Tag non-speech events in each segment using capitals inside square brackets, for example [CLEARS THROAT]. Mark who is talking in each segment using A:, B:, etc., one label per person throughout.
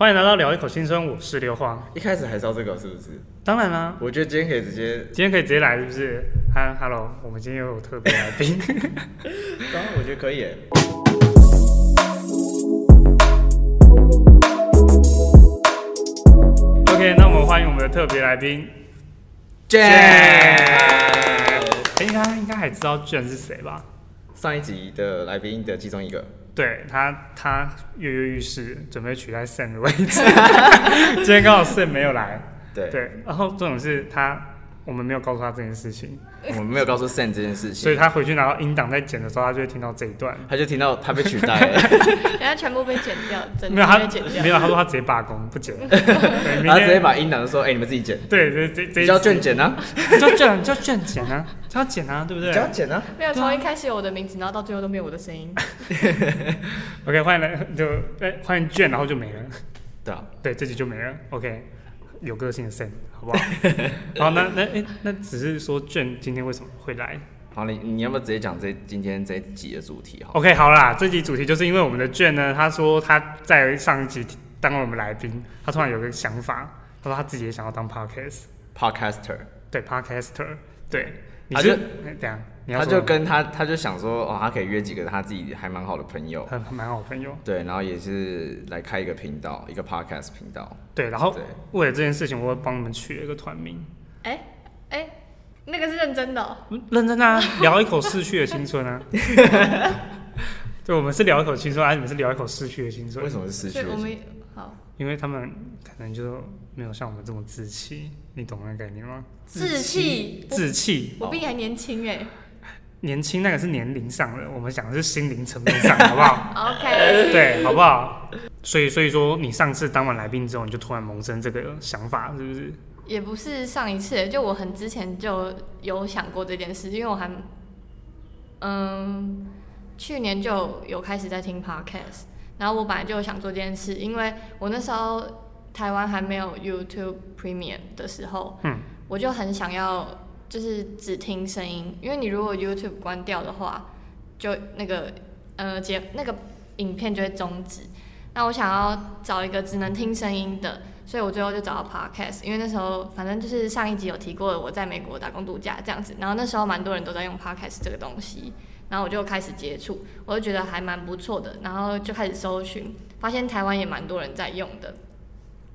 A: 欢迎来到聊一口青春，我是刘皇。
B: 一开始还是要这个是不是？
A: 当然啦、
B: 我觉得今天可以直接，
A: 今天可以直接来，是不是？哈，Hello，我们今天又有特别来宾。[LAUGHS]
B: 当然我觉得可以耶。
A: OK，那我们欢迎我们的特别来宾
B: Jane
A: 哎，应该应该还知道卷是谁吧？
B: 上一集的来宾的其中一个，
A: 对他，他跃跃欲试，准备取代 Sam 的位置。[LAUGHS] 今天刚好 Sam 没有来，
B: 对，
A: 对，然后这种是他，我们没有告诉他这件事情，[LAUGHS]
B: 我们没有告诉 Sam 这件事情，
A: 所以他回去拿到音档在剪的时候，他就会听到这一段。
B: 他就听到他被取代了，[LAUGHS]
C: 人家全部被剪掉，整
A: 没有他
C: 被剪掉。
A: 没有，他说他直接罢工不剪。[LAUGHS] 对，明天
B: 然后直接把音档说：“哎，你们自己剪，
A: 对对这这
B: 你叫卷剪啊，
A: 叫卷叫卷剪啊，叫剪啊，对不对
B: 叫剪啊。
C: 没有，从一开始有我的名字，然后到最后都没有我的声音。
A: ？OK，欢迎来就哎欢迎卷，然后就没了。”
B: 对啊，
A: 对，这集就没了。OK，有个性的 Sam，好不好？[LAUGHS] 好，那那哎、那只是说卷今天为什么会来
B: 好，你你要不要直接讲这今天这一集的主题？好
A: ，？OK，好啦，这集主题就是因为我们的卷呢，他说他在上一集当了我们来宾，他突然有个想法，他说他自己也想要当
B: podcast，Podcaster，
A: 对 podcaster，对，你
B: 他就
A: 哎等一下你要
B: 他就跟他他就想说，哦，他可以约几个他自己还蛮好的朋友，
A: 很蛮好朋友，
B: 对，然后也是来开一个频道，一个 Podcast 频道，
A: 对，然后，为了这件事情，我会帮你们取了一个团名，
C: 哎哎，那个是认真的
A: 认真啊，聊一口逝去的青春啊。[LAUGHS] 对，我们是聊一口青春，而、啊、你们是聊一口逝去的青春。
B: 为什么是逝去
C: 对，我
B: 了？
C: 们好
A: 因为他们可能就没有像我们这么志气，你懂那个概念吗？
C: 志气，我
A: 志气，
C: 我比你还年轻哎。
A: 年轻那个是年龄上的，我们讲的是心灵层面上，[LAUGHS] 好不好
C: ？OK，
A: 对，好不好？所以，所以说你上次当完来宾之后，你就突然萌生这个想法，是不是？
C: 也不是上一次，就我很之前就有想过这件事，因为我还嗯去年就有开始在听 podcast，然后我本来就有想做这件事，因为我那时候台湾还没有 YouTube Premium 的时候，
A: 嗯，
C: 我就很想要就是只听声音，因为你如果 YouTube 关掉的话，就那个呃节那个影片就会终止。那我想要找一个只能听声音的，所以我最后就找到 podcast，因为那时候反正就是上一集有提过我在美国打工度假这样子，然后那时候蛮多人都在用 podcast 这个东西，然后我就开始接触，我就觉得还蛮不错的，然后就开始搜寻，发现台湾也蛮多人在用的，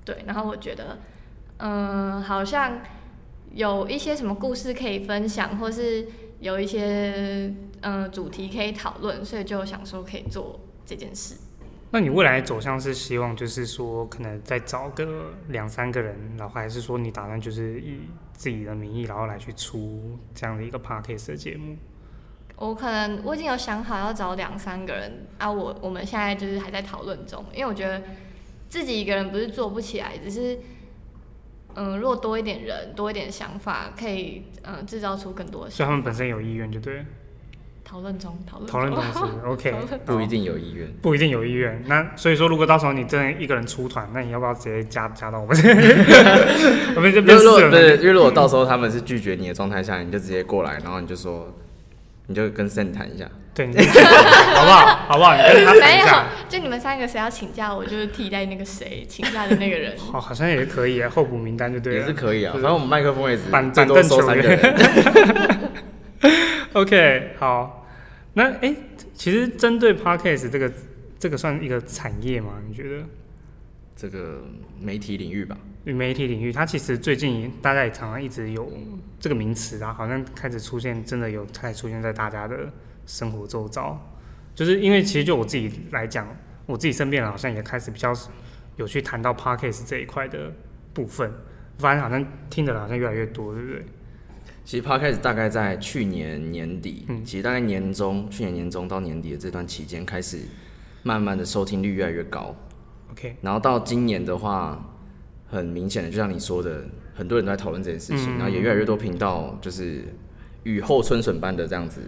C: 对，然后我觉得，嗯，好像有一些什么故事可以分享，或是有一些嗯主题可以讨论，所以就想说可以做这件事。
A: 那你未来走向是希望就是说，可能再找个两三个人，然后还是说你打算就是以自己的名义，然后来去出这样的一个 podcast 的节目？
C: 我可能我已经有想好要找两三个人啊，我我们现在就是还在讨论中，因为我觉得自己一个人不是做不起来，只是嗯，如果多一点人，多一点想法，可以嗯制造出更多的
A: 所以他们。本身有意愿就对了，
C: 讨论中，讨论
A: 讨论
C: 中 [LAUGHS]
A: OK，
B: 不一定有意愿。
A: 不一定有意愿。那所以说，如果到时候你真的一个人出团，那你要不要直接加加到我们这？[LAUGHS] 我们这边
B: 如果不是，
A: 四人
B: 因为如果到时候他们是拒绝你的状态下，你就直接过来，然后你就说，你就跟 Sen 谈一下。
A: 对，你好不好？[LAUGHS] 好不好？你跟他谈
C: 没有。，就你们三个谁要请假，我就是替代那个谁请假的那个人。[LAUGHS]
A: 好，好像也可以啊，候补名单就对了也。
B: 是可以啊，
A: 就是
B: 反正我们麦克风也只
A: 板
B: 最多
A: 板凳球
B: 收三个
A: 员。[LAUGHS] OK，好。那哎、诶其实针对 Podcast 这个这个算一个产业吗？你觉得？
B: 这个媒体领域吧，
A: 媒体领域，它其实最近大家也常常一直有这个名词啊，好像开始出现，真的有开始出现在大家的生活周遭。就是因为其实就我自己来讲，我自己身边人好像也开始比较有去谈到 podcast 这一块的部分，发现好像听的人好像越来越多，对不对？
B: 其实 Podcast 大概在去年年底，
A: 嗯
B: 其实大概年中，去年年中到年底的这段期间，开始慢慢的收听率越来越高。
A: OK，
B: 然后到今年的话，很明显的，就像你说的，很多人都在讨论这件事情，
A: 嗯
B: 然后也越来越多频道就是雨后春笋般的这样子，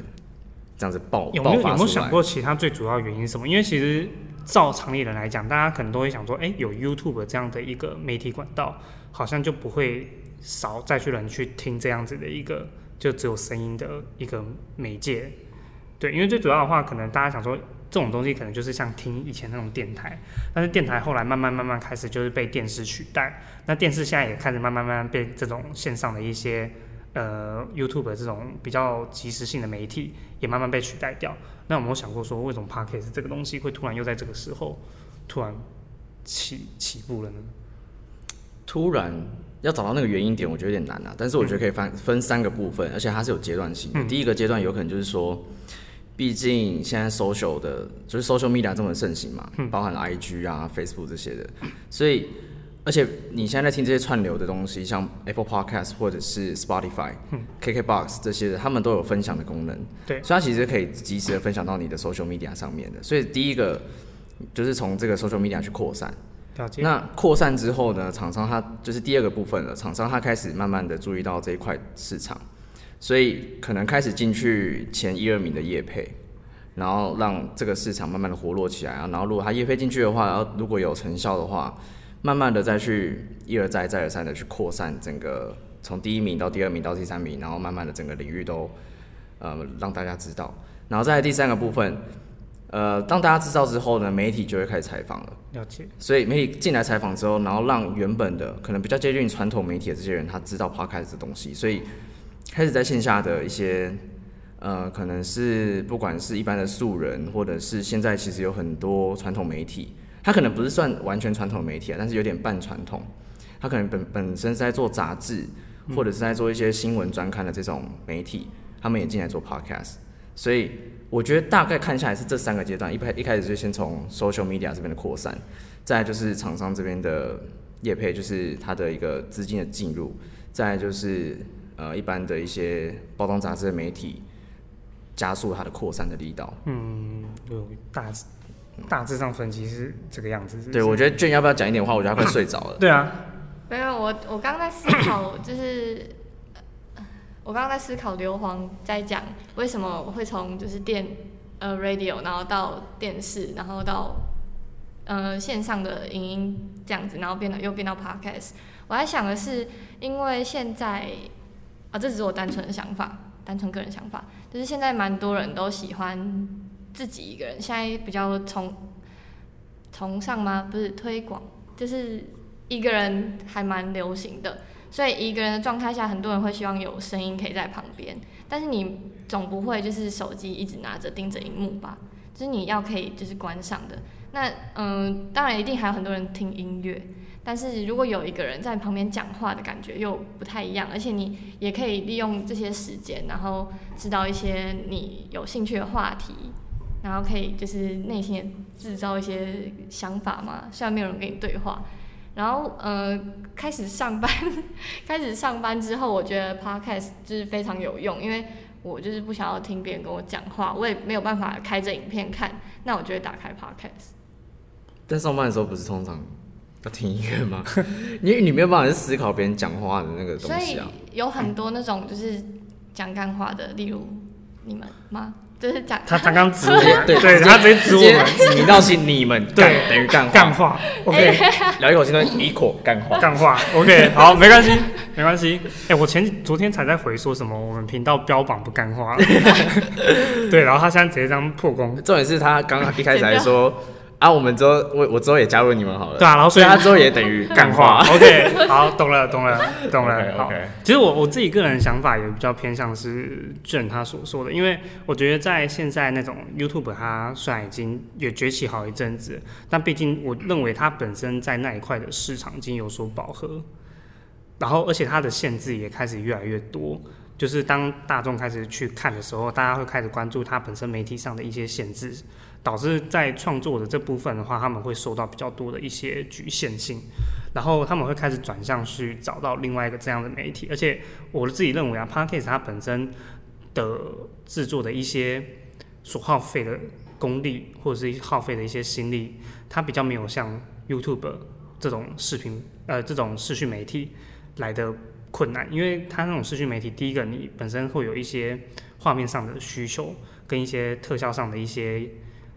B: 这样子爆
A: 有没有有没有。想过其他最主要原因是什么？因为其实照常理人来讲，大家可能都会想说，哎、有 YouTube 这样的一个媒体管道，好像就不会少再去人去听这样子的一个就只有声音的一个媒介。对，因为最主要的话，可能大家想说，这种东西可能就是像听以前那种电台，但是电台后来慢慢慢慢开始就是被电视取代，那电视现在也开始慢慢慢慢被这种线上的一些呃 YouTube 这种比较即时性的媒体也慢慢被取代掉。那有没有想过说，为什么 Podcast 这个东西会突然又在这个时候突然起起步了呢？
B: 突然要找到那个原因点，我觉得有点难啊。但是我觉得可以分分三个部分，而且它是有阶段性的。
A: 嗯
B: 第一个阶段有可能就是说，毕竟现在 social 的，就是 social media 这么盛行嘛，包含了 IG 啊、Facebook 这些的，所以而且你现在在听这些串流的东西，像 Apple Podcast 或者是 Spotify、KKBox 这些的，他们都有分享的功能。
A: 对
B: 所以它其实可以及时的分享到你的 social media 上面的。所以第一个就是从这个 social media 去扩散。那扩散之后呢，厂商它就是第二个部分了。厂商它开始慢慢的注意到这一块市场，所以可能开始进去前一二名的业配，然后让这个市场慢慢的活络起来啊。然后如果它业配进去的话，然后如果有成效的话，慢慢的再去一而再再而三的去扩散整个从第一名到第二名到第三名，然后慢慢的整个领域都呃让大家知道。然后在第三个部分，呃，当大家知道之后呢，媒体就会开始采访了。
A: 了解。
B: 所以媒体进来采访之后，然后让原本的可能比较接近传统媒体的这些人，他知道 podcast 的东西，所以开始在线下的一些呃，可能是不管是一般的素人，或者是现在其实有很多传统媒体，他可能不是算完全传统媒体啊，但是有点半传统，他可能本本身是在做杂志，或者是在做一些新闻专刊的这种媒体，他们也进来做 podcast，所以我觉得大概看下来是这三个阶段，一开一开始就先从 social media 这边的扩散，再就是厂商这边的业配，就是它的一个资金的进入，再就是呃一般的一些包装杂志的媒体加速它的扩散的力道。
A: 嗯，有大大致上分析是这个样子是不是
B: 对，我觉得卷要不要讲一点话？我觉得他快睡着了。
A: 对啊，
C: 没有，我我刚刚在思考，就是呃我刚刚在思考硫磺在讲为什么我会从就是电呃 radio，然后到电视，然后到呃线上的影音这样子，然后变到又变到 podcast。我在想的是，因为现在啊，这只是我单纯的想法，单纯个人想法，就是现在蛮多人都喜欢自己一个人，现在比较崇崇尚吗？不是推广，就是一个人还蛮流行的，所以一个人的状态下，很多人会希望有声音可以在旁边，但是你总不会就是手机一直拿着盯着荧幕吧？就是你要可以就是观赏的。那嗯，当然一定还有很多人听音乐，但是如果有一个人在旁边讲话的感觉又不太一样，而且你也可以利用这些时间，然后知道一些你有兴趣的话题，然后可以就是内心也制造一些想法嘛，虽然没有人跟你对话。然后呃，开始上班，[LAUGHS] 开始上班之后，我觉得 podcast 就是非常有用，因为我就是不想要听别人跟我讲话，我也没有办法开着影片看，那我就会打开 podcast。
B: 在上班的时候不是通常要听音乐吗？[LAUGHS] 因为你没有办法去思考别人讲话的那个
C: 所以
B: 东西啊。
C: 有很多那种就是讲干话的，例如你们吗？就是讲
A: 他他刚指我们，
B: 对
A: 对他直接指我们。
B: 指名道姓，你们
A: 对。
B: 等于干
A: 干
B: 话
A: ，，OK，[LAUGHS]
B: 聊一口气都一口干话。
A: 干话，OK，好，没关系，没关系。哎、我前昨天才在回说什么，我们频道标榜不干话，[LAUGHS] 对，然后他现在直接这样破功，
B: 重点是他刚刚一开始还说啊，我们之后我我之后也加入你们好了。
A: 对啊，然后所以
B: 他之后也等于干
A: 干话
B: 话。[LAUGHS]
A: OK，[LAUGHS] 好，懂了，懂了，懂了。好，其实我我自己个人想法也比较偏向是正他所说的，因为我觉得在现在那种 YouTube，它虽然已经也崛起好一阵子，但毕竟我认为它本身在那一块的市场已经有所饱和，然后而且它的限制也开始越来越多。就是当大众开始去看的时候，大家会开始关注它本身媒体上的一些限制，导致在创作的这部分的话，他们会受到比较多的一些局限性，然后他们会开始转向去找到另外一个这样的媒体，而且我自己认为啊 p o d c a s t 它本身的制作的一些所耗费的功力或者是耗费的一些心力，它比较没有像 YouTube 这种视频呃这种视讯媒体来的困难，因为它那种视讯媒体，第一个你本身会有一些画面上的需求跟一些特效上的一些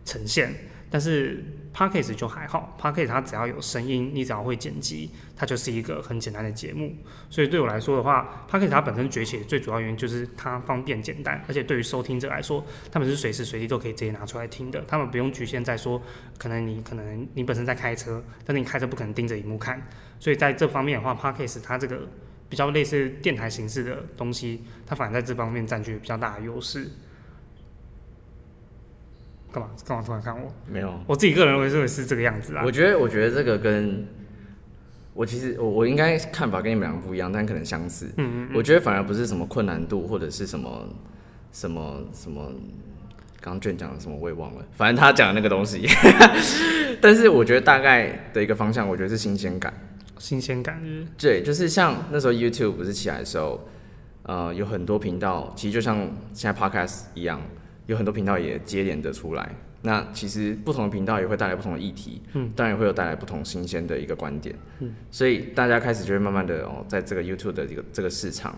A: 呈现，但是 Podcast 就还好，Podcast 它只要有声音，你只要会剪辑，它就是一个很简单的节目。所以对我来说的话，Podcast 它本身崛起的最主要原因就是它方便简单，而且对于收听者来说，他们是随时随地都可以直接拿出来听的，他们不用局限在说，可能你可能你本身在开车，但是你开车不可能盯着荧幕看，所以在这方面的话，Podcast 它这个比较类似电台形式的东西，它反而在这方面占据比较大的优势。干嘛？干嘛突然看我？
B: 没有。
A: 我自己个人认为认为是这个样子啊。
B: 我觉得，我觉得这个跟我其实我我应该看法跟你们两个不一样，但可能相似。
A: 嗯嗯
B: 我觉得反而不是什么困难度或者是什么什么什么，刚刚卷讲的什么我也忘了，反正他讲的那个东西。[LAUGHS] 但是我觉得大概的一个方向，我觉得是新鲜感。
A: 新鲜感是
B: 对，就是像那时候 YouTube 不是起来的时候，呃，有很多频道，其实就像现在 Podcast 一样，有很多频道也接连的出来。那其实不同的频道也会带来不同的议题，
A: 嗯，
B: 当然也会有带来不同新鲜的一个观点，嗯，所以大家开始就会慢慢的哦，在这个 YouTube 的这个这个市场，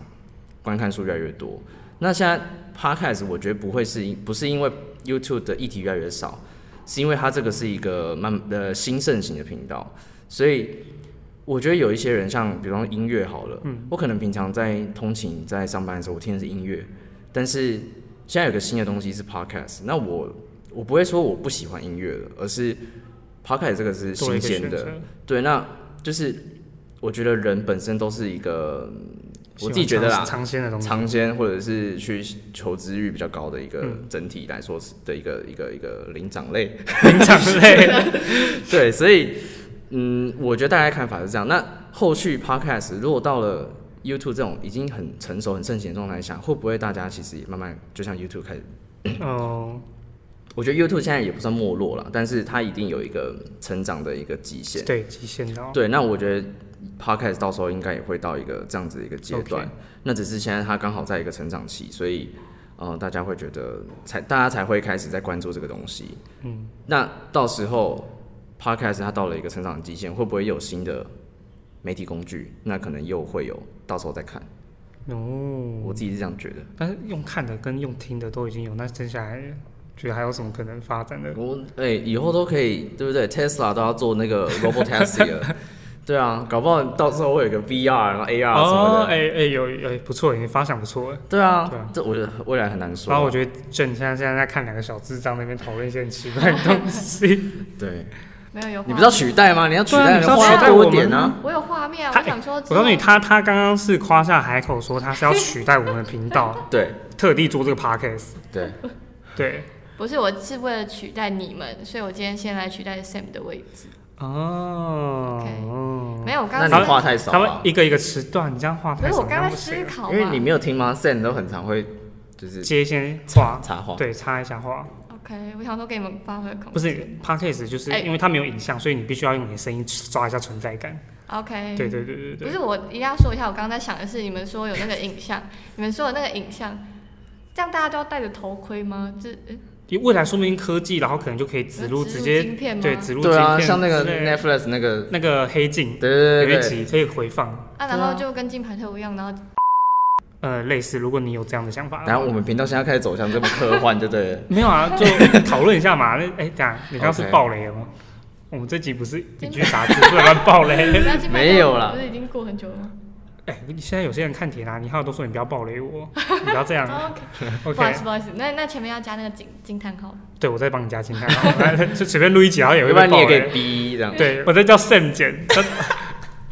B: 观看数越来越多。那现在 Podcast 我觉得不会是因不是因为 YouTube 的议题越来越少，是因为它这个是一个慢呃兴盛型的频道，所以我觉得有一些人像比方说音乐好了，嗯，我可能平常在通勤在上班的时候我听的是音乐，但是现在有个新的东西是 Podcast，那我我不会说我不喜欢音乐了，而是 Podcast 这个是新鲜的。对，那就是我觉得人本身都是一个，我自己觉得啦，
A: 尝鲜的东西，
B: 尝鲜或者是去求知欲比较高的一个
A: 嗯
B: 整体来说是的一个一个一个灵长类，
A: 灵长类。[LAUGHS]
B: 对，所以嗯，我觉得大家看法是这样。那后续 Podcast 如果到了 YouTube 这种已经很成熟、很盛行的状态下，会不会大家其实也慢慢就像 YouTube 开始？
A: 哦，[COUGHS]
B: 我觉得 YouTube 现在也不算没落了，但是它一定有一个成长的一个极限。
A: 对，极限到。
B: 对，那我觉得 podcast 到时候应该也会到一个这样子的一个阶段那只是现在它刚好在一个成长期，所以呃，大家会觉得才大家才会开始在关注这个东西。
A: 嗯，
B: 那到时候 podcast 它到了一个成长极限，会不会有新的媒体工具？那可能又会有，到时候再看。
A: 哦，
B: 我自己是这样觉得。
A: 但是用看的跟用听的都已经有，那剩下来觉得还有什么可能发展的？
B: 我哎、以后都可以，对不对？Tesla 都要做那个 robot taxi 了。[LAUGHS] 对啊，搞不好到时候会有一个 VR，然后 AR 什么
A: 哦，
B: 的。
A: 哎哎，有有不错，你发想不错。
B: 对啊，
A: 对啊
B: 这我觉得未来很难说。
A: 然后我觉得正现在现在在看两个小智障那边讨论一些很奇怪的东西。[LAUGHS]
B: 对，
C: 没有有。
B: 你不是要取代吗？你要取代，
A: 你要
B: 话
C: 取代
B: 我点啊。
C: 我有画面啊，我想说，
A: 我告诉你，，他他刚刚是夸下海口说他是要取代我们的频道，[LAUGHS]
B: 对
A: 特地做这个 podcast。
B: 对，
A: 对，
C: 不是，我是为了取代你们，所以我今天先来取代 Sam 的位置。
A: 哦
C: 没有，我刚
B: 那
C: 刚
B: 你话太少
A: 他们，一个一个迟断，你这样话太少，
C: 是我刚才
A: 这样不行
C: 思考。
B: 因为你没有听吗？Sam 都很常会就是
A: 接一些话，
B: 插话。
A: 对，插一下话。
C: OK，我想说给你们发挥空间。
A: 不是 podcast，就是
C: 哎
A: 因为它没有影像，所以你必须要用你的声音抓一下存在感。
C: OK。
A: 对对对对对。
C: 不是，我一定要说一下，我刚刚在想的是，你们说有那个影像，你们说的那个影像，这样大家都要戴着头盔吗？这呃
A: 你未来说不定科技，然后可能就可以植入直接
C: 晶片吗？
A: 对植入
B: 对啊，
A: 晶片
B: 像那个 Netflix 那个，
A: 那个黑镜
B: 对
A: 有一
B: 对对
A: 可以回放，
C: 啊，然后就跟金牌特务一样，然后
A: 呃，类似。如果你有这样的想法，
B: 然后我们频道现在开始走向这么科幻，对不对了。[LAUGHS]
A: 没有啊，就讨论一下嘛。那哎，等一下你刚刚是爆雷了吗？我们这集不是一句杂志，不能乱爆雷。
B: 没有啦
C: 不是已经过很久了吗
A: 哎，你现在有些人看铁达尼号都说你不要暴雷我，你不要这样。
C: 哦？OK，[LAUGHS] 不好意思，不好意思，那那前面要加那个惊惊叹号。
A: 对我再帮你加惊叹号，那就随便录一集，然后也
B: 要
A: 会
B: 不然你也可以。逼这样。
A: 对我在叫 Sam 剪，但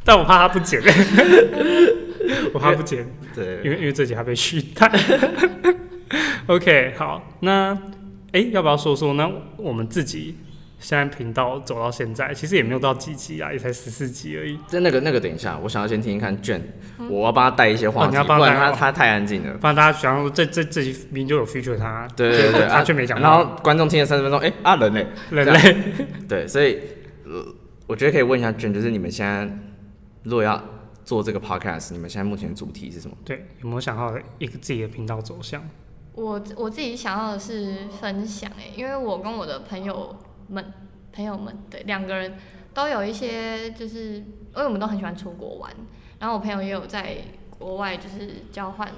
A: 但我怕他不剪，[LAUGHS] [LAUGHS] 我怕不剪，因，为因为这集还被取代。[LAUGHS] OK，好，那哎、要不要说说呢？我们自己现在频道走到现在，其实也没有到几集啊，也才十四集而已。
B: 在那个那个，等一下，我想要先听一看卷，我要帮他带一些话
A: 你要帮
B: 不
A: 他
B: 他他太安静了。
A: 不然大家想要这这这集明明就有 feature 他，
B: 对对对，
A: 他
B: 啊
A: 却没讲话。
B: 然后观众听了三十分钟，哎啊人嘞，
A: 人类
B: 对，所以呃，我觉得可以问一下卷，就是你们现在如果要做这个 podcast，你们现在目前主题是什么？
A: 对有没有想好一个自己的频道走向？
C: 我我自己想要的是分享诶，因为我跟我的朋友们朋友们对两个人都有一些，就是因为我们都很喜欢出国玩，然后我朋友也有在国外就是交换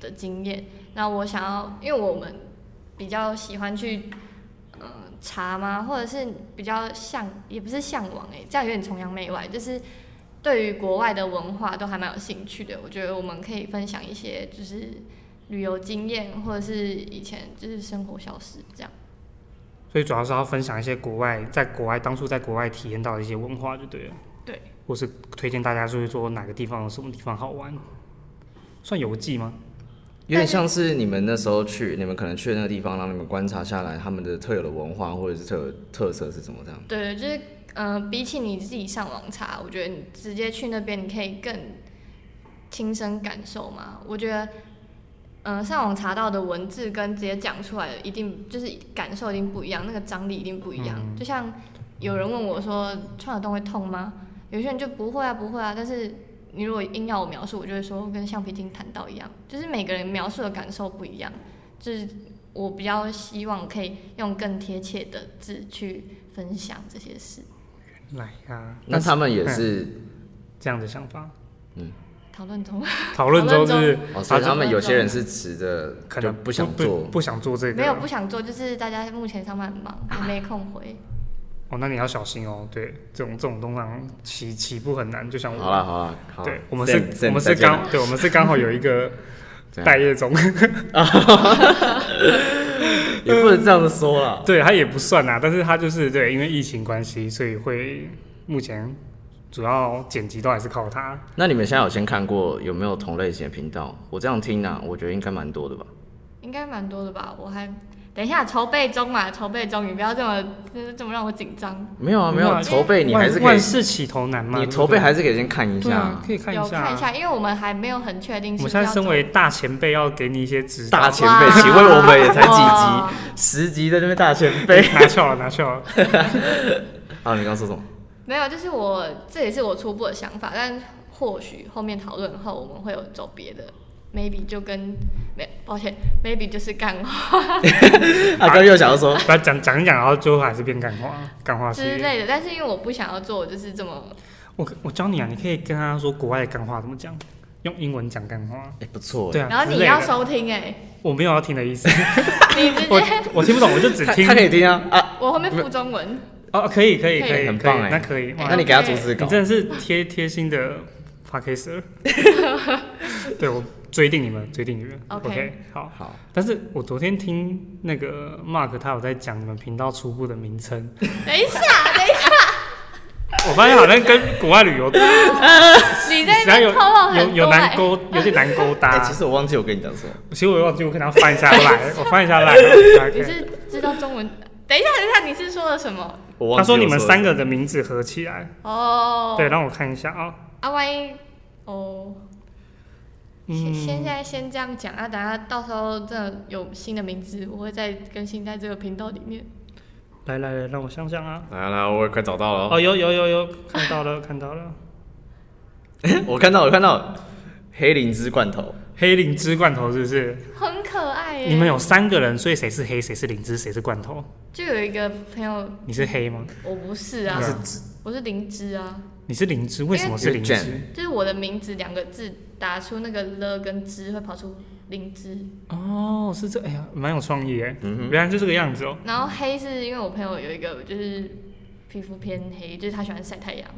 C: 的经验，那我想要，因为我们比较喜欢去嗯，查吗？或者是比较向，也不是向往哎、这样有点崇洋媚外，就是对于国外的文化都还蛮有兴趣的。我觉得我们可以分享一些就是旅游经验，或者是以前就是生活小事这样。
A: 所以主要是要分享一些国外在国外当初在国外体验到的一些文化就对了。
C: 对。
A: 或是推荐大家就是说哪个地方有什么地方好玩，算游记吗？
B: 有点像是你们那时候去，你们可能去的那个地方，让你们观察下来他们的特有的文化或者是特有特色是什么这样。
C: 对，就是呃，比起你自己上网查，我觉得你直接去那边，你可以更亲身感受嘛。我觉得，呃，上网查到的文字跟直接讲出来的，一定就是感受一定不一样，那个张力一定不一样。就像有人问我说，穿耳洞会痛吗？有些人就不会啊，不会啊。但是你如果硬要我描述，我就会说跟橡皮筋弹到一样，就是每个人描述的感受不一样。就是我比较希望可以用更贴切的字去分享这些事。
A: 来呀、
B: 那他们也
A: 嗯
B: 是
A: 这样的想法，
C: 讨论中，[LAUGHS]
A: 讨论中就是
B: 哦，所以
A: 啊
B: 他们有些人是持着
A: 可能
B: 不想做
A: 不，不想做这个，
C: 没有不想做，就是大家目前上班很忙，[SIGHS] 还没空回。
A: 哦，那你要小心哦。对，这种这种通常起起步很难，就像我，
B: 好了好了，
A: 对我们是我们是刚，对我们是刚好有一个待业中，[LAUGHS] [LAUGHS]
B: 也不能这样子说啦。
A: 对他也不算啦，但是他就是对，因为疫情关系，所以会目前主要剪辑都还是靠他。
B: 那你们现在有先看过有没有同类型的频道？我这样听啊，我觉得应该蛮多的吧。
C: 应该蛮多的吧？我还等一下筹备中嘛，筹备中，你不要这么这么让我紧张。
B: 没有啊，没有
A: 啊
B: 筹备，你还是可以
A: 万，事起头难嘛，
B: 你筹备还是可以先看一下
A: 啊，。可以看一下。
C: 有看一下，因为我们还没有很确定
A: 我现在身为大前辈，要给你一些指导。
B: 大前辈，
C: 哇
B: 请问我们也才几
C: 哇
B: 集？十级的那边大前辈。
A: 拿翘了，拿翘了。[LAUGHS]
B: 啊，你刚说什么？
C: 没有，就是我这也是我初步的想法，但或许后面讨论后我们会有走别的，maybe 就跟没抱歉，maybe 就是干话。[LAUGHS]
B: 啊，刚又想要说，[LAUGHS]
A: 不要讲讲一讲，然后最后还是变干话，干话。
C: 之类的，但是因为我不想要做就是这么
A: 我我教你啊，你可以跟他说国外的干话怎么讲，用英文讲干话。
B: 哎，不错，
A: 对啊，
C: 然后你要收听哎、
A: 我没有要听的意思，
C: 你直 [LAUGHS]
A: 我
C: 接
A: 我听不懂，我就只听。
B: 他他。可以听啊。啊，
C: 我后面附中文，
A: 哦，可以可以
C: 可以。
B: 很棒哎。
A: 那可以。
B: 那你给他逐字稿。
A: 你。真的是贴贴心的 p a d k a s t e r 对我追定你们，追定你们。
C: OK
A: 好。
B: 好，
A: 但是我昨天听那个 Mark 他有在讲你们频道初步的名称，
C: 等一下，等一下，
A: 我发现好像跟国外旅游 [LAUGHS]
C: 你在
A: 有有有难勾，有点难勾搭。
B: 哎，其实我忘记我跟你讲什么。
A: 其实我忘记我跟他翻一下来，我翻一下来。
C: 你是知道中文？等一下，等一下，你是说了什么？
A: 他说你们三个的名字合起来，
C: 哦，
A: 对，让我看一下啊。
C: 啊，万一哦，先现在先这样讲啊，等下到时候真的有新的名字，我会再更新在这个频道里面。
A: 来来来，让我想想啊。
B: 来来，我也快找到了
A: 哦，有有有有，看到了 [LAUGHS] 看到了，
B: 我看到，我看到了黑灵芝罐头。
A: 黑灵芝罐头是不是？
C: 很可爱耶。
A: 你们有三个人，所以谁是黑，谁是灵芝，谁是罐头？
C: 就有一个朋友，
A: 你是黑吗？
C: 我不是啊
B: 它，是
C: 我是灵芝啊，
A: 你是灵芝，为什么是灵芝？
C: 就是我的名字两个字打出那个了跟芝会跑出灵芝，
A: 哦，是这，哎呀，蛮有创意哎，
B: 嗯哼，
A: 原来就这个样子哦。
C: 然后黑是因为我朋友有一个就是皮肤偏黑，就是他喜欢晒太阳，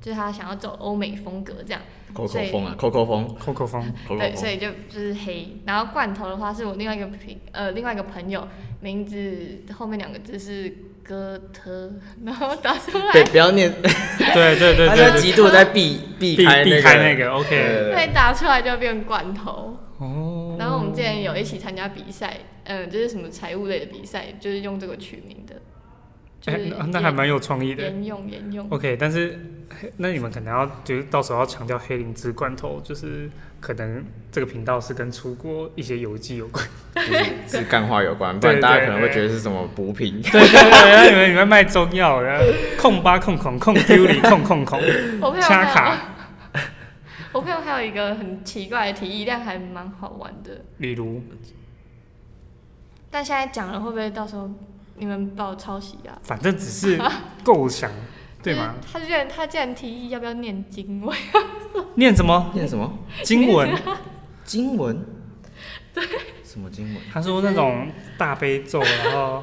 C: 就是他想要走欧美风格这样，
B: 口口风啊，口口风，
A: 扣扣风，
C: 对。所以就就是黑。然后罐头的话是我另外一个朋呃另外一个朋友名字后面两个字是哥特，然后打出
B: 对，
C: 来
B: 不要念，
A: 对对对
B: 他
A: 对。对，
B: 在极度在避避
A: 开避
B: 开那个。
A: 开那个 OK。
B: 对
C: 对打出来就变罐头。
A: 哦，
C: 然后我们之前有一起参加比赛，嗯，就是什么财务类的比赛，就是用这个取名的，就是
A: 哎，那那还蛮有创意的。
C: 沿用沿用。
A: OK，但是那你们可能要就是到时候要强调黑灵芝罐头，就是可能这个频道是跟出国一些游记有关。[LAUGHS]
B: 就是是干话有关，不然大家可能会觉得是什么补品。
A: 对对对，然后你们你们卖中药，然后控八控控控丢里控控控，
C: 我朋友
A: 掐，卡，
C: 我朋友还有一个很奇怪的提议，但还蛮好玩的。
A: 例如，
C: 但现在讲了，会不会到时候你们把我抄袭啊？
A: 反正只是 [LAUGHS] 构想，对吗？
C: 他居然他竟然提议要不要念经文，[LAUGHS]
A: 念什么
B: 念什么
A: 经文？[LAUGHS]
B: 经文？对，什么经文？
A: 他说那种大悲咒，然后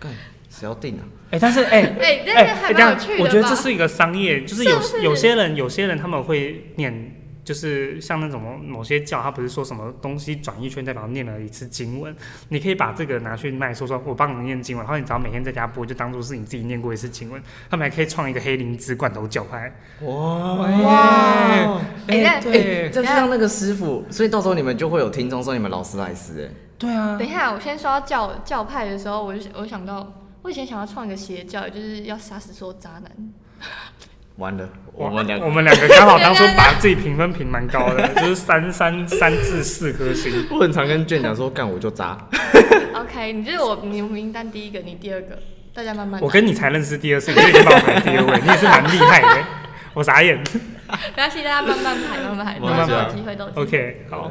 B: 干谁要定啊？
A: 哎、但是哎
C: 哎，那
A: 哎
C: 个还
A: 哎，这样
C: 蛮有趣的？
A: 我觉得这是一个商业，就是有有些人有些人他们会念，就是像那种某些教，他不是说什么东西转一圈代表念了一次经文，你可以把这个拿去卖，说说我帮你念经文，然后你只要每天在家播，就当做是你自己念过一次经文。他们还可以创一个黑灵芝罐头教派。
B: 哇
C: 哇！哎那
A: 对
B: 这就像那个师傅，所以到时候你们就会有听众说你们劳斯莱斯哎，
A: 对啊
C: 等，一下，我先说到教教派的时候，我就我想到，我以前想要创一个邪教，就是要杀死所有渣男。
B: 完了，我们两
A: 我们两个刚好当初把自己评分评蛮高的，[LAUGHS] 就是三三三至四颗星。
B: 我很常跟卷讲说干我就渣
C: ，OK，你就是我你名单第一个，你第二个，大家慢慢。
A: 我跟你才认识第二次，你就已经把我排第二位，[LAUGHS] 你也是蛮厉害的。我傻眼。
C: 没关系，大家慢慢排，慢慢排，
B: 慢慢
C: 都有
B: 排
C: 机会，都。
A: OK，好。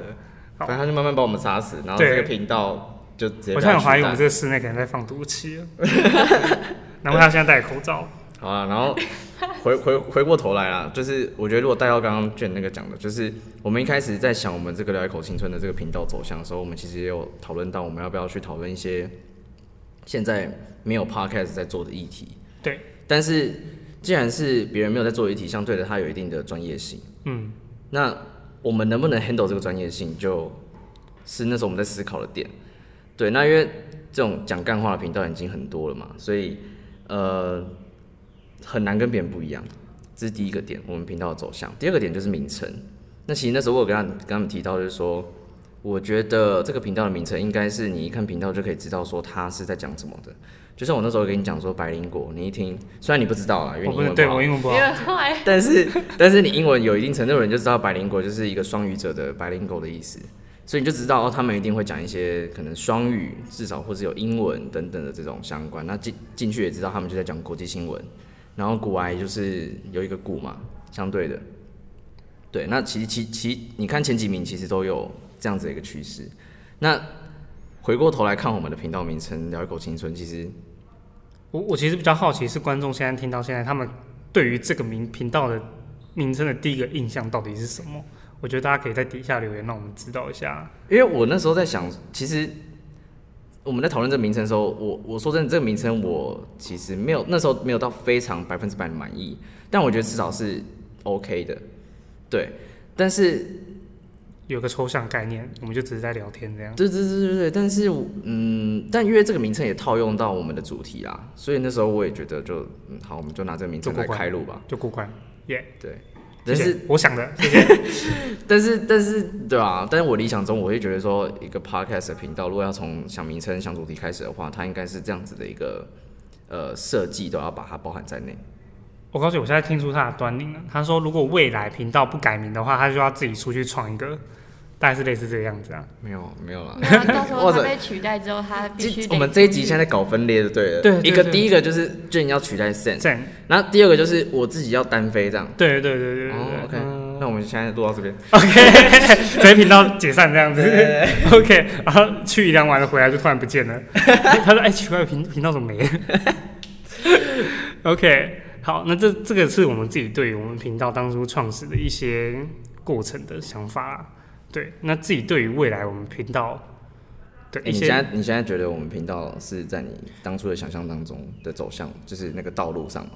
B: 反正他就慢慢把我们杀死，然后
A: 对
B: 这个频道就直接
A: 我现在很怀疑我们这个室内可能在放毒气了。难怪他现在戴口罩。
B: 好了，然后 [LAUGHS] 回回回过头来啦，就是我觉得如果带到刚刚卷那个讲的，就是我们一开始在想我们这个聊一口青春的这个频道走向的时候，我们其实也有讨论到我们要不要去讨论一些现在没有 podcast 在做的议题。
A: 对，
B: 但是既然是别人没有在做的议题，相对的它有一定的专业性，
A: 嗯，
B: 那我们能不能 handle 这个专业性，就是那时候我们在思考的点。对，那因为这种讲干话的频道已经很多了嘛，所以呃很难跟别人不一样，这是第一个点，我们频道的走向。第二个点就是名称。那其实那时候我有跟他跟他们提到，就是说，我觉得这个频道的名称应该是你一看频道就可以知道说他是在讲什么的。就像我那时候跟你讲说白灵果，你一听，虽然你不知道啦，[LAUGHS] 因为英文不好
A: 我英文不好
C: 别。人后来
B: 但是 [LAUGHS] 但是你英文有一定程度的人就知道白灵果就是一个双语者的白灵狗的意思，所以你就知道哦，他们一定会讲一些可能双语，至少或是有英文等等的这种相关。那进进去也知道他们就在讲国际新闻，然后古癌就是有一个古嘛，相对的，对。那其实其其你看前几名其实都有这样子的一个趋势。那回过头来看我们的频道名称“聊一口青春”，其实
A: 我我其实比较好奇是观众现在听到现在，他们对于这个名频道的名称的第一个印象到底是什么？我觉得大家可以在底下留言，让我们知道一下。
B: 因为我那时候在想，其实我们在讨论这个名称的时候，我我说真的，这个名称我其实没有那时候没有到非常百分之百的满意，但我觉得至少是 OK 的，对。但是，
A: 有个抽象概念，我们就只是在聊天这样。
B: 对对对对对，但是嗯，但因为这个名称也套用到我们的主题啦，所以那时候我也觉得就嗯好，我们就拿这个名称来开录吧，
A: 就过关，耶、
B: 对。但是
A: 我想的，[LAUGHS] 谢谢。
B: 但是但是对啊，但是我理想中我会觉得说，一个 podcast 的频道，如果要从想名称、想主题开始的话，它应该是这样子的一个呃设计，都要把它包含在内。
A: 我告诉你，我现在听出他的端倪了。他说，如果未来频道不改名的话，他就要自己出去创一个，大概是类似这个样子啊。
B: 没有没有啦，
C: 没有到时候 [LAUGHS]
B: 或者
C: 他被取代之后，他必须
B: 我们这一集现在搞分裂就对了。
A: 对
B: 一个第一个就是俊要取代
A: 样，
B: 然后第二个就是我自己要单飞这样。
A: 对对对对对对。
B: 哦，OK，
A: 嗯
B: 那我们现在录到这边。
A: OK，[LAUGHS] 所以频道解散这样子。[LAUGHS] OK，然后去一两晚了回来就突然不见了。他说：“哎、奇怪，频频道怎么没了？”OK，好，那这这个是我们自己对于我们频道当初创始的一些过程的想法啦。对，那自己对于未来我们频道的
B: 哎，你现在你现在觉得我们频道是在你当初的想象当中的走向，就是那个道路上吗？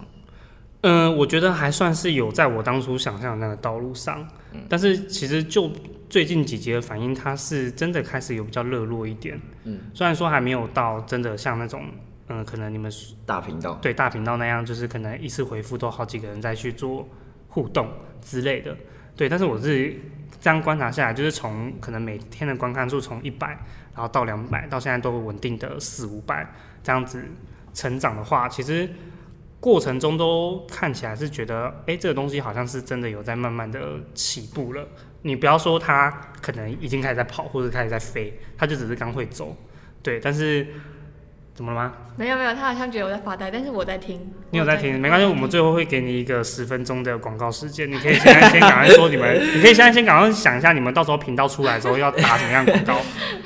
A: 嗯，我觉得还算是有在我当初想象的那个道路上，但是其实就最近几集的反应，它是真的开始有比较热络一点。嗯，虽然说还没有到真的像那种，嗯，可能你们
B: 大频道。
A: 对大频道那样，就是可能一次回复都好几个人在去做互动之类的。对，但是我是这样观察下来，就是从可能每天的观看数从一百，然后到两百，到现在都稳定的四五百这样子成长的话，其实过程中都看起来是觉得，哎、这个东西好像是真的有在慢慢的起步了。你不要说它可能已经开始在跑或者开始在飞，它就只是刚会走，对。但是怎么了吗？
C: 没有没有，他好像觉得我在发呆，但是我在听。
A: 你有在听？没关系，我们最后会给你一个十分钟的广告时间，你可以现在先赶快说你们，[LAUGHS] 你可以现在先赶快想一下，你们到时候频道出来的时候要打什么样的广告。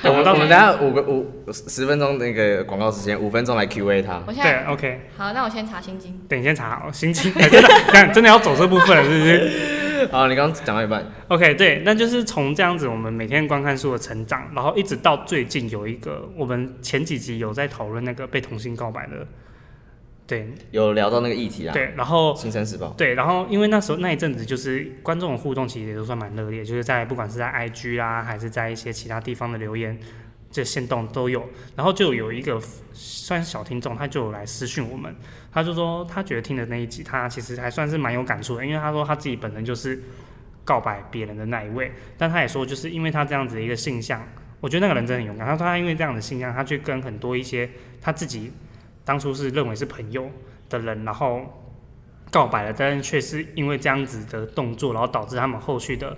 B: 我 [LAUGHS] 们
A: 我们到
B: 我们等下五个五十分钟那个广告时间，五分钟来 Q A 他。
A: 对
C: 我现在
A: ，OK，
C: 好，那我先查心经。
A: 等你先查好心经，真的，[LAUGHS] 真的要走这部分了，是不是 [LAUGHS]
B: 好，你刚刚讲到一半
A: ，OK，对，那就是从这样子，我们每天观看数的成长，然后一直到最近有一个，我们前几集有在讨论那个被同性告白的，对。
B: 有聊到那个议题啊，
A: 对，然后
B: 新生时报，
A: 对，然后因为那时候那一阵子就是观众的互动其实也都算蛮热烈，就是在不管是在 IG 啦，还是在一些其他地方的留言，这线动都有。然后就有一个算是小听众，他就有来私讯我们，他就说他觉得听的那一集，他其实还算是蛮有感触的，因为他说他自己本身就是告白别人的那一位，但他也说就是因为他这样子的一个性向，我觉得那个人真的很勇敢。他说他因为这样的性向，他去跟很多一些他自己当初是认为是朋友的人，然后告白了，但是却是因为这样子的动作，然后导致他们后续的，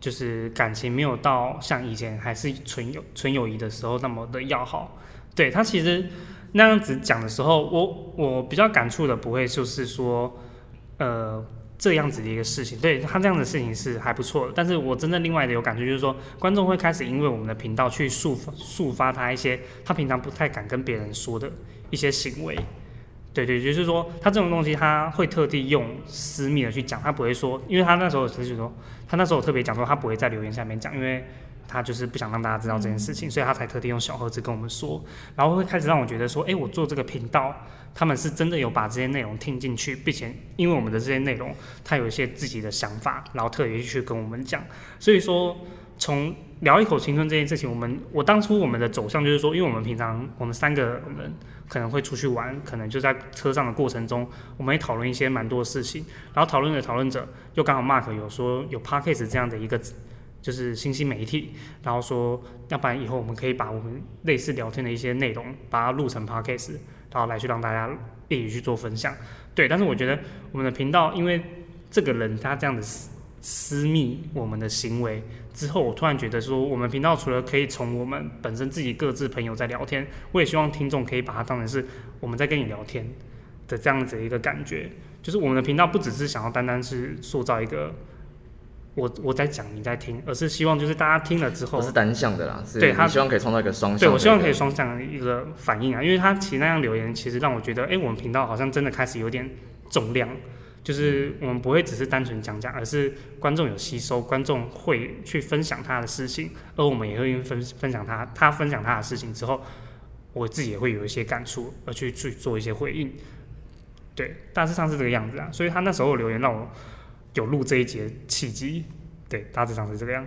A: 就是感情没有到像以前还是纯友纯友谊的时候那么的要好。对他其实那样子讲的时候，我我比较感触的不会就是说，呃。这样子的一个事情，对他这样的事情是还不错的，但是我真正另外的有感触就是说，观众会开始因为我们的频道去抒发抒发他一些他平常不太敢跟别人说的一些行为，对对，就是说他这种东西他会特地用私密的去讲，他不会说，因为他那时候就是说，他那时候特别讲说他不会在留言下面讲，因为他就是不想让大家知道这件事情，所以他才特地用小盒子跟我们说，然后会开始让我觉得说，哎，我做这个频道，他们是真的有把这些内容听进去，并且因为我们的这些内容，他有一些自己的想法，然后特别去跟我们讲，所以说从聊一口青春这件事情，我们我当初我们的走向就是说，因为我们平常我们三个人可能会出去玩，可能就在车上的过程中，我们也讨论一些蛮多的事情，然后讨论着讨论着，又刚好 Mark 有说有 Podcast 这样的一个就是新兴媒体，然后说要不然以后我们可以把我们类似聊天的一些内容，把它录成 Podcast，然后来去让大家一起去做分享。对，但是我觉得我们的频道因为这个人他这样的私私密我们的行为之后，我突然觉得说，我们频道除了可以从我们本身自己各自朋友在聊天，我也希望听众可以把它当成是我们在跟你聊天的这样子一个感觉。就是我们的频道不只是想要单单是塑造一个我我在讲你在听，而是希望就是大家听了之后
B: 不是单向的啦，是
A: 对他
B: 希望可以创造一个双向。
A: 对，我希望可以双向的一个反应啊，因为他其实那样留言，其实让我觉得，哎、我们频道好像真的开始有点重量，就是我们不会只是单纯讲讲，而是观众有吸收，观众会去分享他的事情，而我们也会分分享他，他分享他的事情之后，我自己也会有一些感触，而去去做一些回应。对，大致上是这个样子啊，所以他那时候留言让我有录这一节契机，对，大致上是这个样。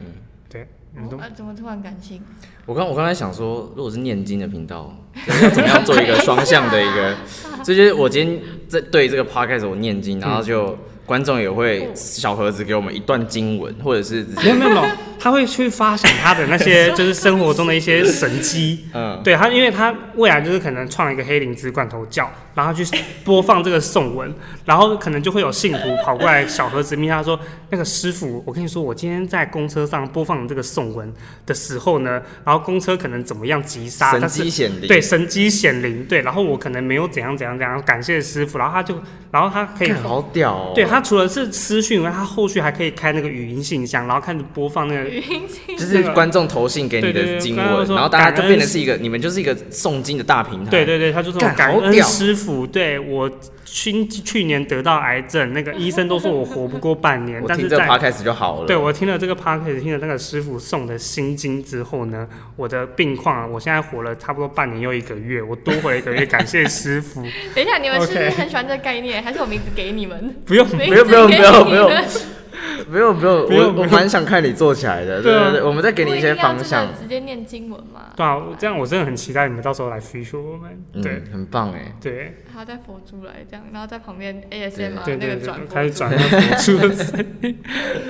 A: 嗯，对，你们都
C: 啊，怎么突然感性？
B: 我刚我刚才想说，如果是念经的频道，就是要怎么样做一个双向的一个，这 [LAUGHS] 就是我今天在对这个 podcast 我念经，然后就观众也会小盒子给我们一段经文，或者是
A: 没有没有没有，他会去发想他的那些 [LAUGHS] 就是生活中的一些神机。
B: 嗯，
A: 对他，因为他未来就是可能创一个黑灵芝罐头教，然后去播放这个颂文，然后可能就会有信徒跑过来小盒子密他说：“那个师傅，我跟你说，我今天在公车上播放这个颂文的时候呢，然后公车可能怎么样急刹，
B: 神
A: 但是
B: 机显灵，
A: 对，神机显灵，对，然后我可能没有怎样怎样怎样，感谢师傅，然后他就，然后他可以
B: 好屌哦，
A: 对他除了是私讯以外，他后续还可以开那个语音信箱，然后开始播放那个
C: 语音信
B: 就是观众投信给你的经文，然后大家就变成是一个，你们就是一个诵经的大平台，
A: 对对对，他就说
B: 干
A: 感恩师傅，对我去去年得到癌症，那个医生都说我活不过半年，
B: 我听这个
A: 但是在
B: podcast 就好了，
A: 对我听了这个 p o d c a s 听了那个师傅送的心经之后呢，我的病况，我现在活了差不多半年又一个月，我多活了一个月，感谢师傅。[LAUGHS]
C: 等一下，你们是不是很喜欢这个概念？还是我名字给你们？
A: 不用，
C: 名
B: 不用不用
C: 字给
B: 不用不用
C: 你们
B: 不用不用，
A: 不用不用
B: 我我蛮想看你做起来的，对
A: 对啊
B: 对对，我们再给你一些方向，
C: 直接念经文嘛。
A: 对啊，这样我真的很期待你们到时候来 feature 我们。对
B: 嗯，很棒哎，
A: 对
C: 还要带佛珠来这样，然后在旁边
A: ASMR
C: 那个转，
A: 开始转那个佛珠的声音。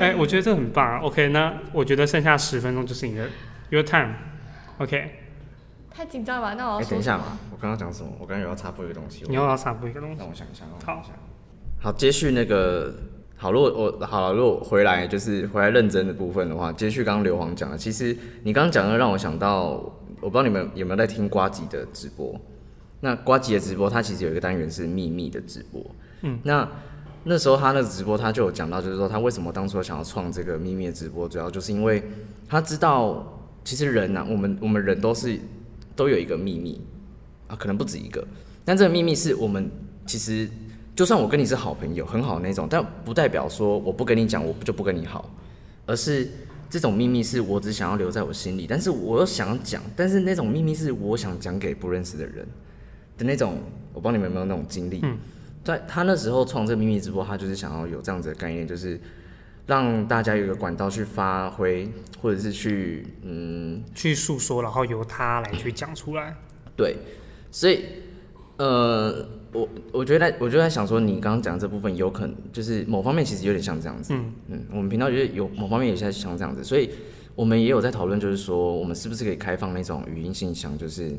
A: 哎，我觉得这很棒啊。OK，那我觉得剩下十分钟就是你的 your time。OK，
C: 太紧张了吧？那我
B: 等一下
C: 嘛？，
B: 我刚刚讲什么？我刚刚有要插播一个东西，
A: 你要不要插播一个东西？
B: 让我想一下，让我想一下。好，接续那个，好，如果我好了，如果回来就是回来认真的部分的话，接续刚刚刘皇讲的，其实你刚刚讲的让我想到，我不知道你们有没有在听瓜吉的直播。那瓜吉的直播，它其实有一个单元是秘密的直播。嗯，那那时候他那个直播，他就有讲到，就是说他为什么当初想要创这个秘密的直播，主要就是因为他知道，其实人呐、啊我们我们人都是都有一个秘密啊，可能不止一个，但这个秘密是我们其实就算我跟你是好朋友，很好那种，但不代表说我不跟你讲，我就不跟你好，而是这种秘密是我只想要留在我心里，但是我又想讲，但是那种秘密是我想讲给不认识的人的那种。我帮你们有没有那种经历？
A: 嗯，
B: 在他那时候创这个秘密直播，他就是想要有这样子的概念，就是让大家有一个管道去发挥，或者是去嗯
A: 去诉说，然后由他来去讲出来。
B: 对，所以呃，我我觉得我就在想说，你刚刚讲这部分有可能就是某方面其实有点像这样子。
A: 嗯
B: 嗯，我们频道觉得有某方面也在像这样子，所以我们也有在讨论，就是说我们是不是可以开放那种语音信箱，就是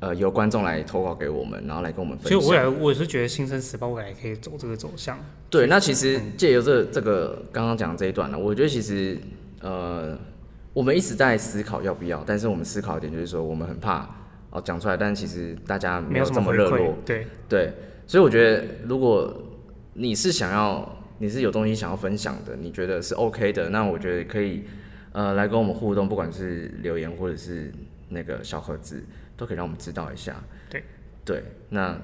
B: 呃由观众来投稿给我们，然后来跟我们分享。
A: 所以未来我是觉得《新生时报》未来可以走这个走向。
B: 对，那其实借由这这个刚刚讲的这一段呢，我觉得其实呃，我们一直在思考要不要，但是我们思考一点就是说，我们很怕哦讲出来，但其实大家没有这
A: 么
B: 热络，，
A: 对，
B: 对，所以我觉得如果你是想要，你是有东西想要分享的，你觉得是 OK 的，那我觉得可以呃来跟我们互动，不管是留言或者是那个小盒子，都可以让我们知道一下。
A: 对
B: 对，那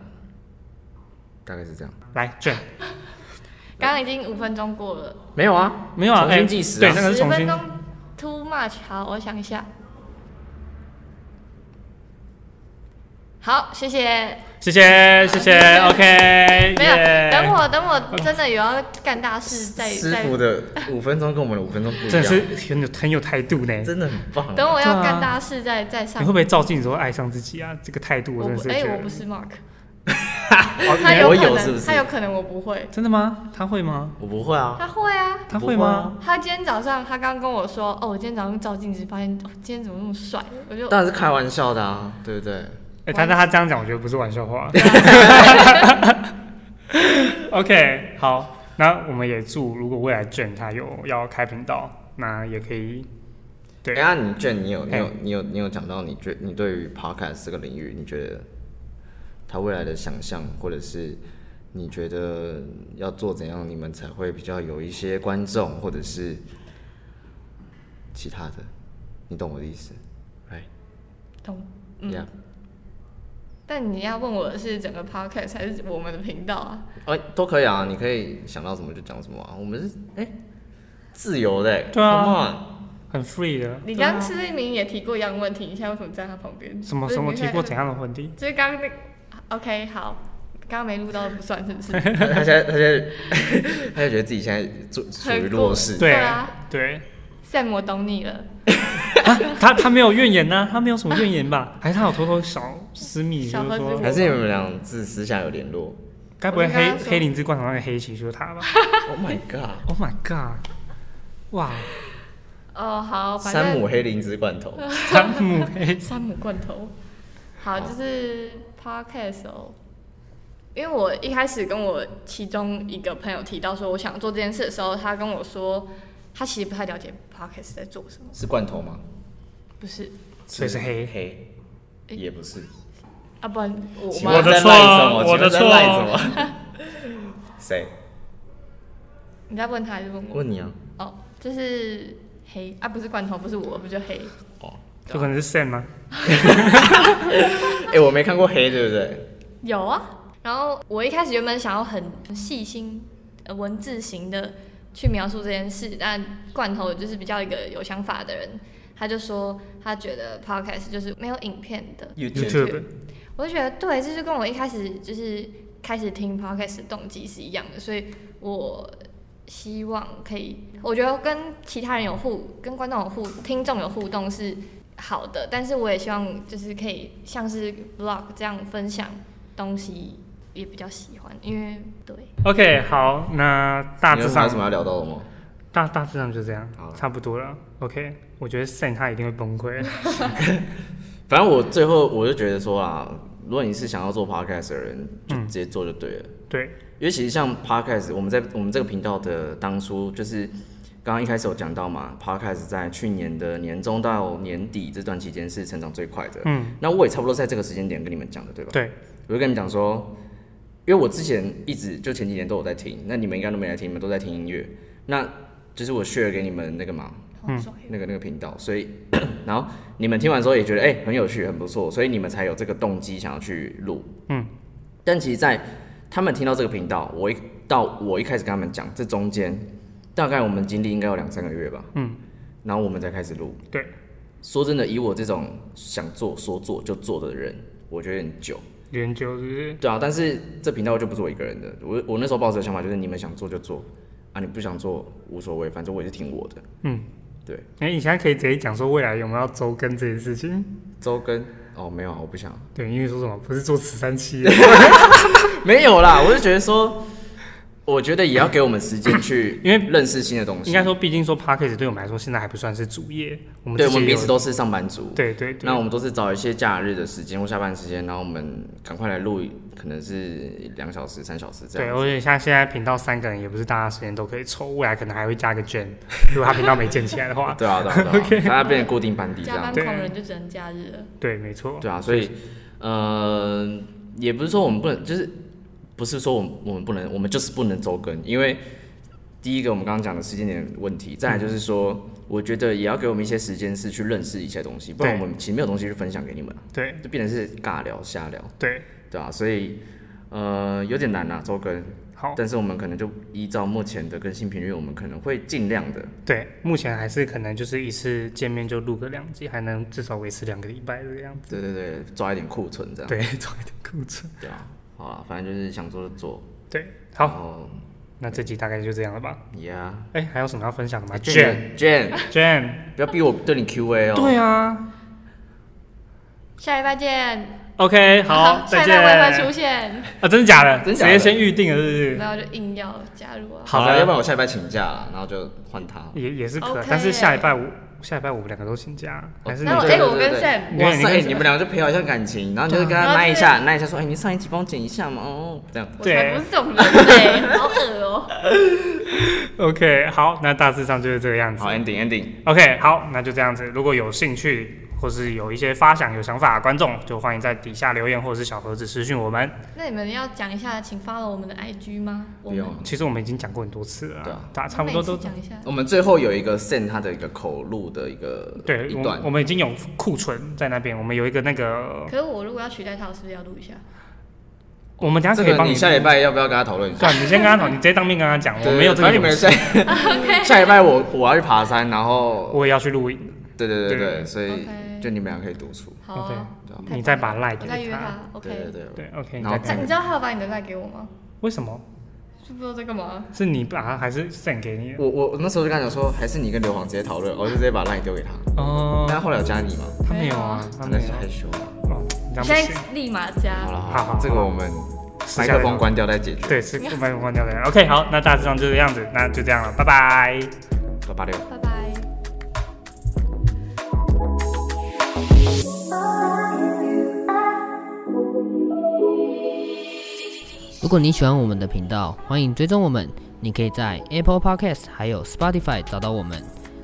B: 大概是这样。
A: 来卷
C: 刚刚已经五分钟过了，
B: 没有啊，
A: 没有啊？
B: 重新
A: 哎
B: 计时啊
A: 对，那个是重新
C: 十分钟 too much。好，我想一下。好，谢谢。
A: 谢谢谢谢，OK，
C: 没有，等我等我真的有要干大事再再
B: 师傅的五分钟跟我们的五分钟不一样，
A: 真的是很有很有态度呢。
B: 真的很棒。
C: 等我
A: 对啊
C: 要干大事再再上
A: 你会。不会照镜子会爱上自己啊？这个态度我真的是觉得。
C: 我不是 Mark，[LAUGHS]
A: 哦
C: 他有可能，
B: 是不是
C: 他有可能我不会，
A: 真的吗？他会吗？
B: 我不会啊，
C: 他会啊。
A: 他会吗？
C: 他今天早上，他刚跟我说，哦，我今天早上照镜子，发现，哦，今天怎么那么帅？我就
B: 当然是开玩笑的啊，对不对？
A: 哎，但是他这样讲，我觉得不是玩笑话。[LAUGHS] OK，好，那我们也祝如果未来卷他有要开频道，那也可以。对
B: 哎呀，你卷，你有你有你有你有讲到你觉你对于 podcast 这个领域，你觉得他未来的想象，或者是你觉得要做怎样，你们才会比较有一些观众，或者是其他的，你懂我的意思？Right？
C: 懂。嗯
B: Yeah。
C: 但你要问我的是整个 podcast 还是我们的频道啊？
B: 哎，都可以啊，你可以想到什么就讲什么啊。我们是哎、自由的、欸，
A: 对啊
B: Come on
A: 很 free 的。
C: 你刚刚施立明也提过一样问题，你现在为什么站他旁边？
A: 什么什么提过怎样的问题？
C: 就是刚刚那 OK 好，刚刚没录到的不算是不是？
B: 他 [LAUGHS] 他现在他现在 [LAUGHS] 他就觉得自己现在处处于弱势，
A: 对
C: 啊
A: 对，
C: Sam 我懂你了，[LAUGHS]
A: 他他没有怨言呐，他没有什么怨言吧？还 [LAUGHS] 是他有偷偷小私密，[LAUGHS] 就是说
B: 还是你们俩自私下有联络
A: 该不会黑黑灵芝罐头那个黑棋就是他吧
B: ？Oh my
A: god！？Oh my god！哇，
C: 哦好，
B: 山姆黑灵芝罐头，
A: 山姆黑，
C: 山姆罐头。好，就是 podcast 哦。因为我一开始跟我其中一个朋友提到说我想做这件事的时候，他跟我说他其实不太了解 podcast 在做什么，
B: 是罐头吗？
C: 不是
A: 所以是黑
B: 黑，
C: 诶
B: 也不是。
C: 啊，不然我
A: 我的错？我的错
B: 么？[LAUGHS] 谁？
C: 你在问他还是问我？
B: 问你啊？
C: 哦，就是黑啊，不是罐头，不是我，不就黑？
B: 哦，
A: 有可能是 Sam 吗？[LAUGHS]
B: 哎，我没看过黑，对不对？
C: 有啊。然后我一开始原本想要很细心、呃文字型的去描述这件事，但罐头就是比较一个有想法的人，他就说他觉得 podcast 就是没有影片的。
A: YouTube
C: 我就觉得对，这就跟我一开始就是开始听 podcast 的动机是一样的，所以我希望可以，我觉得跟其他人有互，跟观众有互，听众有互动是好的，但是我也希望就是可以像是 vlog 这样分享东西，也比较喜欢，因为对
A: ，OK，好，那大致上
B: 有什么要聊到的吗？
A: 大大致上就这样
B: 好，
A: 差不多了。OK，我觉得 Sam 他一定会崩溃。[LAUGHS]
B: 反正我最后我就觉得说啊，如果你是想要做 podcast 的人，就
A: 嗯
B: 直接做就对了。
A: 对，
B: 因为其实像 podcast，我们在我们这个频道的当初就是刚刚一开始有讲到嘛，podcast 在去年的年中到年底这段期间是成长最快的。
A: 嗯，
B: 那我也差不多在这个时间点跟你们讲的，对吧？
A: 对，
B: 我就跟你们讲说，因为我之前一直就前几年都有在听，那你们应该都没来听，你们都在听音乐，那就是我 share 给你们那个嘛，
C: 嗯，
B: 那个那个频道，所以 [CLEARS THROAT] 然后你们听完之后也觉得哎、很有趣很不错，所以你们才有这个动机想要去录。
A: 嗯，
B: 但其实，在他们听到这个频道，我一到我一开始跟他们讲，这中间大概我们经历应该有两三个月吧，
A: 嗯，
B: 然后我们才开始录。
A: 对，
B: 说真的，以我这种想做说做就做的人，我觉得有点久。
A: 研究是不是？
B: 对啊，但是这频道就不是我一个人的。我我那时候抱着的想法就是，你们想做就做，啊，你不想做无所谓，反正我也是听我的。
A: 嗯，
B: 对。
A: 哎、你现在可以直接讲说未来有没有要周更这件事情？
B: 周更哦，没有啊，我不想。
A: 对，因为说什么不是做慈善企业，[LAUGHS]
B: 没有啦，我就觉得说，我觉得也要给我们时间去，[COUGHS]
A: 因为
B: 认识新的东西。
A: 应该说，毕竟说 p a c k a g e 对我们来说现在还不算是主业，我们
B: 对，我们彼此都是上班族。
A: 对对对，
B: 那我们都是找一些假日的时间或下班时间，然后我们赶快来录，可能是两小时、三小时这样
A: 对，
B: 样。
A: 而且像现在频道三个人，也不是大家时间都可以抽，未来可能还会加个卷，[LAUGHS] 如果他频道没建起来的话，
B: 对啊，对啊，对啊，大家 [LAUGHS] 变成固定班底这样
C: 加班。
A: 对
C: 狂人就只能假日了。
A: 对，没错，
B: 对啊，所以呃，也不是说我们不能，就是不是说我们我们不能，我们就是不能周更，因为第一个我们刚刚讲的时间点问题，再来就是说，我觉得也要给我们一些时间是去认识一些东西，不然我们其实没有东西去分享给你们，
A: 对。
B: 就变成是尬聊、瞎聊，
A: 对，
B: 对啊，所以呃有点难啊，周更，
A: 好，
B: 但是我们可能就依照目前的更新频率，我们可能会尽量的，
A: 对，目前还是可能就是一次见面就录个两集，还能至少维持两个礼拜这个样子，
B: 对对对，抓一点库存这样，
A: 对，抓一点库存，
B: 对啊，好了，反正就是想做就做，
A: 对，好，那这集大概就这样了吧
B: ？，Yeah。
A: 哎、还有什么要分享的吗
B: ？？Jane Jane
A: Jane，
B: 不要逼我对你 Q A 哦。
A: 对啊
C: 下礼拜见。
A: ，OK，好，再
C: 下礼
A: 见。
C: 拜出现，
A: 啊，真的假的？
B: 真假的
A: 直接先预定了，是不是？
C: 然后就硬要加入啊。
B: 好的，要不然我下礼拜请假了，然后就换他。
A: 也也是可
C: OK
A: 但是下礼拜五，下礼拜五两个都请假，还是你
C: 哎我跟
B: 对
C: Sam
A: 对
B: 哇塞，
A: 你
B: 们两个就培养一下感情，然后你就跟他拉一下，拉一下说，哎，你上一集帮我剪一下嘛，哦，这样。
C: 我
A: 对
C: 才不是这种人嘞，好恶哦。[LAUGHS]
A: OK，好，那大致上就是这个样子
B: 好。，ending
A: ending，OK，好，那就这样子。如果有兴趣或是有一些发想、有想法的观众，就欢迎在底下留言或者是小盒子私讯我们。
C: 那你们要讲一下，请 follow 我们的 IG 吗？我们。
A: 其实我们已经讲过很多次了
B: 对啊
A: 差不多都
C: 讲一下。
B: 我们最后有一个 send 他的一个口录的一个
A: 对，我
B: 一段
A: 我，们已经有库存在那边，我们有一个那个，
C: 可是我如果要取代他，我是不是要录一下？
A: 我们等下
B: 这
A: 可以帮
B: 个你下礼拜要不要跟他讨论一下？
A: 你先跟他讨，你直接当面跟他讲，我
B: 对
A: 没有这个
B: 反正你们
A: 勇气，
B: 下 [LAUGHS] 下礼拜我我要去爬山，然后
A: 我也要去录影。
B: 对对对
A: 对
B: 对，所以就你们俩可以独处，
C: 好啊
A: OK 你再把
C: 棒了
A: line 给
C: 他再约
A: 他
C: 他。OK
B: 对。对对。
A: ，OK，你
B: 然后
C: 你知道他有把你的 line 给我吗？
A: 为什么？
C: 就不知道在干嘛。
A: 是你把他还是 send 给你？
B: 我我我那时候就跟他讲说，还是你跟刘皇直接讨论，我就直接把 line 丢给他。
A: 哦
B: 但他后来有加你吗？
A: 他没有啊，他
B: 那是。害羞了。
A: 哦，
C: 现。在立马加。
B: 好了
A: 好好
B: 了，这个我们麦克风关掉再解决。
A: 对，是麦克风关掉的。OK，好，那大致上就这样子，那就这样了，拜拜。
B: 八八六。
C: 拜拜。
D: 如果你喜欢我们的频道，欢迎追踪我们。你可以在 Apple Podcast 还有 Spotify 找到我们。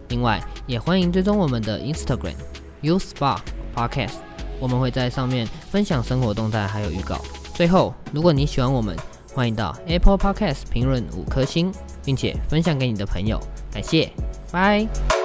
D: 另外，也欢迎追踪我们的 Instagram U Spa Podcast，我们会在上面分享生活动态还有预告。最后，如果你喜欢我们，欢迎到 Apple Podcast 评论五颗星，并且分享给你的朋友。感谢，拜。